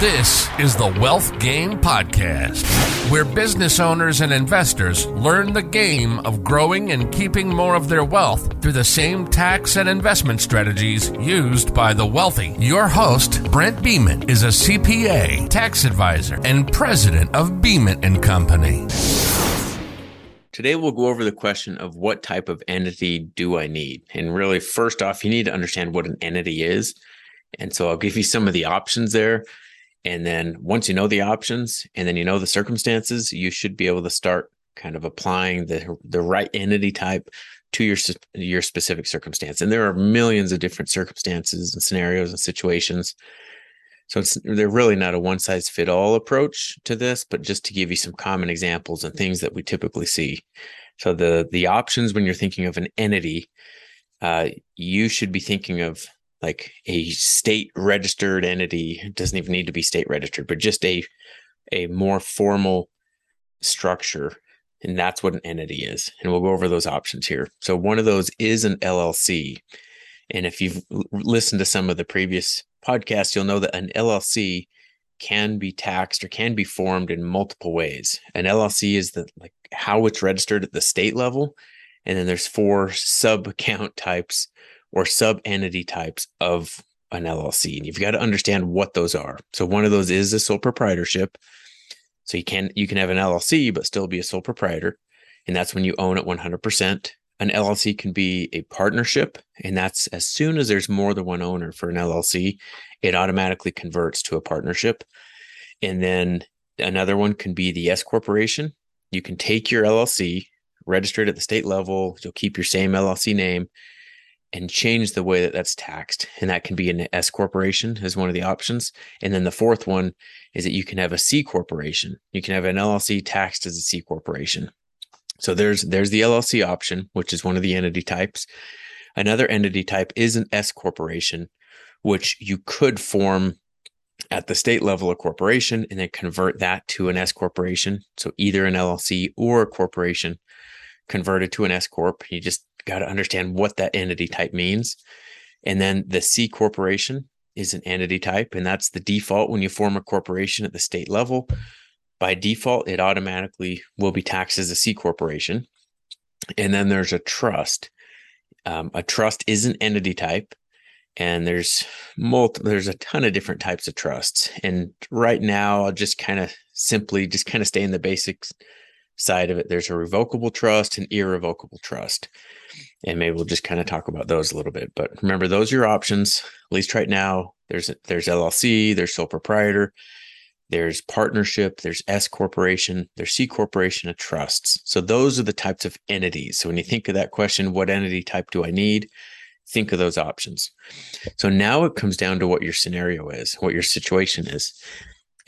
This is the Wealth Game Podcast, where business owners and investors learn the game of growing and keeping more of their wealth through the same tax and investment strategies used by the wealthy. Your host, Brent Beeman, is a CPA, tax advisor, and president of Beeman and Company. Today, we'll go over the question of what type of entity do I need? And really, first off, you need to understand what an entity is. And so I'll give you some of the options there and then once you know the options and then you know the circumstances, you should be able to start kind of applying the the right entity type to your your specific circumstance. And there are millions of different circumstances and scenarios and situations. So it's they're really not a one size fit all approach to this, but just to give you some common examples and things that we typically see. So the the options when you're thinking of an entity, uh, you should be thinking of like a state registered entity it doesn't even need to be state registered but just a a more formal structure and that's what an entity is and we'll go over those options here. So one of those is an llc and if you've listened to some of the previous podcasts you'll know that an llc can be taxed or can be formed in multiple ways. An llc is the like how it's registered at the state level and then there's four sub account types or sub entity types of an LLC. And you've got to understand what those are. So one of those is a sole proprietorship. So you can you can have an LLC but still be a sole proprietor, and that's when you own it 100%. An LLC can be a partnership, and that's as soon as there's more than one owner for an LLC, it automatically converts to a partnership. And then another one can be the S corporation. You can take your LLC, register it at the state level, you'll keep your same LLC name, and change the way that that's taxed. And that can be an S corporation as one of the options. And then the fourth one is that you can have a C corporation. You can have an LLC taxed as a C corporation. So there's there's the LLC option, which is one of the entity types. Another entity type is an S corporation, which you could form at the state level a corporation and then convert that to an S corporation. So either an LLC or a corporation converted to an S corp. You just got to understand what that entity type means. And then the C corporation is an entity type, and that's the default when you form a corporation at the state level. By default, it automatically will be taxed as a C corporation. And then there's a trust. Um, a trust is an entity type, and there's multi, there's a ton of different types of trusts. And right now, I'll just kind of simply just kind of stay in the basics side of it. There's a revocable trust and irrevocable trust. And maybe we'll just kind of talk about those a little bit. But remember, those are your options. At least right now, there's there's LLC, there's sole proprietor, there's partnership, there's S corporation, there's C corporation, and trusts. So those are the types of entities. So when you think of that question, what entity type do I need? Think of those options. So now it comes down to what your scenario is, what your situation is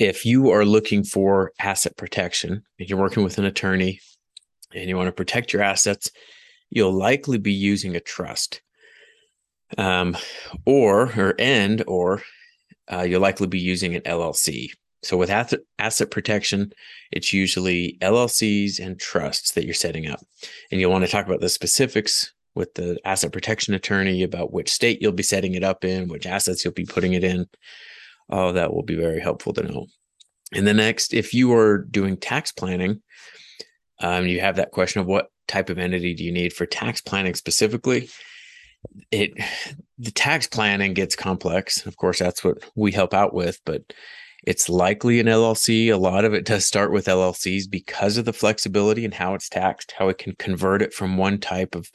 if you are looking for asset protection and you're working with an attorney and you want to protect your assets, you'll likely be using a trust. Um, or or and or uh, you'll likely be using an LLC. So with asset asset protection, it's usually LLCs and trusts that you're setting up, and you'll want to talk about the specifics with the asset protection attorney about which state you'll be setting it up in, which assets you'll be putting it in, Oh, that will be very helpful to know. And the next, if you are doing tax planning, um, you have that question of what type of entity do you need for tax planning specifically? It the tax planning gets complex. Of course, that's what we help out with, but it's likely an LLC. A lot of it does start with LLCs because of the flexibility and how it's taxed, how it can convert it from one type of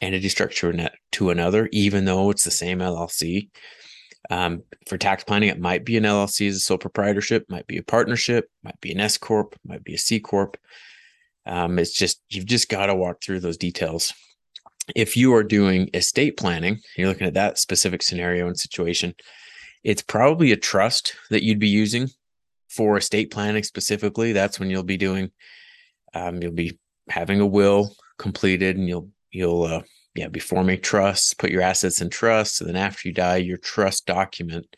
entity structure to another, even though it's the same LLC. Um, for tax planning, it might be an LLC as a sole proprietorship, might be a partnership, might be an S corp, might be a C corp. Um, it's just you've just got to walk through those details. If you are doing estate planning, you're looking at that specific scenario and situation. It's probably a trust that you'd be using for estate planning specifically. That's when you'll be doing. Um, you'll be having a will completed, and you'll you'll uh, yeah, be forming trusts, put your assets in trust. And then after you die, your trust document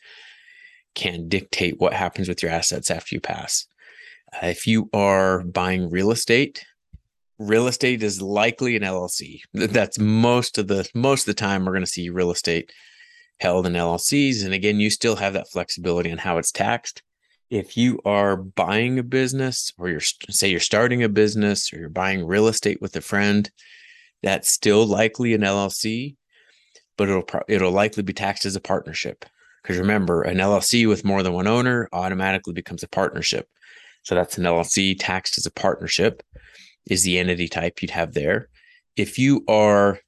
can dictate what happens with your assets after you pass. Uh, if you are buying real estate, real estate is likely an LLC. That's most of the most of the time we're going to see real estate held in LLCs. And again, you still have that flexibility on how it's taxed. If you are buying a business or you're say you're starting a business or you're buying real estate with a friend, that's still likely an LLC, but it'll it'll likely be taxed as a partnership. Because remember, an LLC with more than one owner automatically becomes a partnership. So that's an LLC taxed as a partnership is the entity type you'd have there. If you are,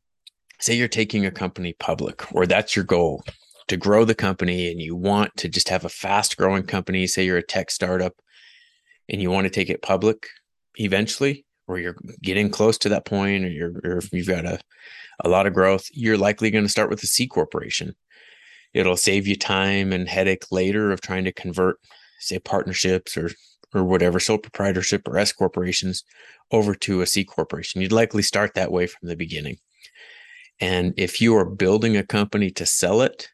say, you're taking a company public, or that's your goal to grow the company and you want to just have a fast growing company, say you're a tech startup and you want to take it public eventually, or you're getting close to that point, or you're, or you've got a, a lot of growth, you're likely going to start with a C corporation. It'll save you time and headache later of trying to convert say partnerships or or whatever sole proprietorship or s corporations over to a c corporation. You'd likely start that way from the beginning. And if you are building a company to sell it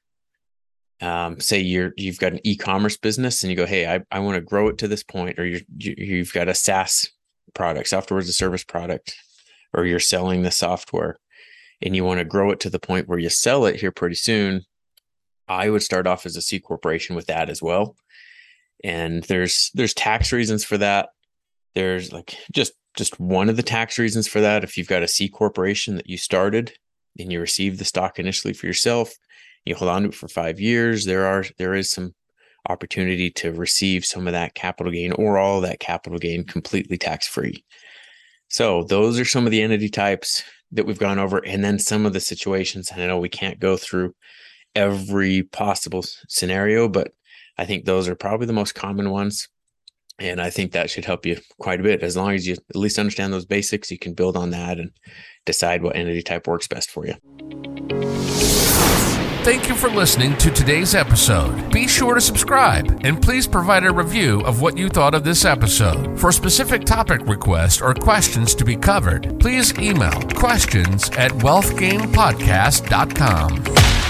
um, say you're you've got an e-commerce business and you go hey i, I want to grow it to this point or you, you've got a saas product software as a service product or you're selling the software and you want to grow it to the point where you sell it here pretty soon I would start off as a C corporation with that as well. And there's there's tax reasons for that. There's like just just one of the tax reasons for that. If you've got a C corporation that you started and you receive the stock initially for yourself, you hold on to it for five years. There are there is some opportunity to receive some of that capital gain or all that capital gain completely tax free. So those are some of the entity types that we've gone over, and then some of the situations. And I know we can't go through every possible scenario, but I think those are probably the most common ones. And I think that should help you quite a bit. As long as you at least understand those basics, you can build on that and decide what entity type works best for you. Thank you for listening to today's episode. Be sure to subscribe and please provide a review of what you thought of this episode. For specific topic requests or questions to be covered, please email questions at wealthgamepodcast.com.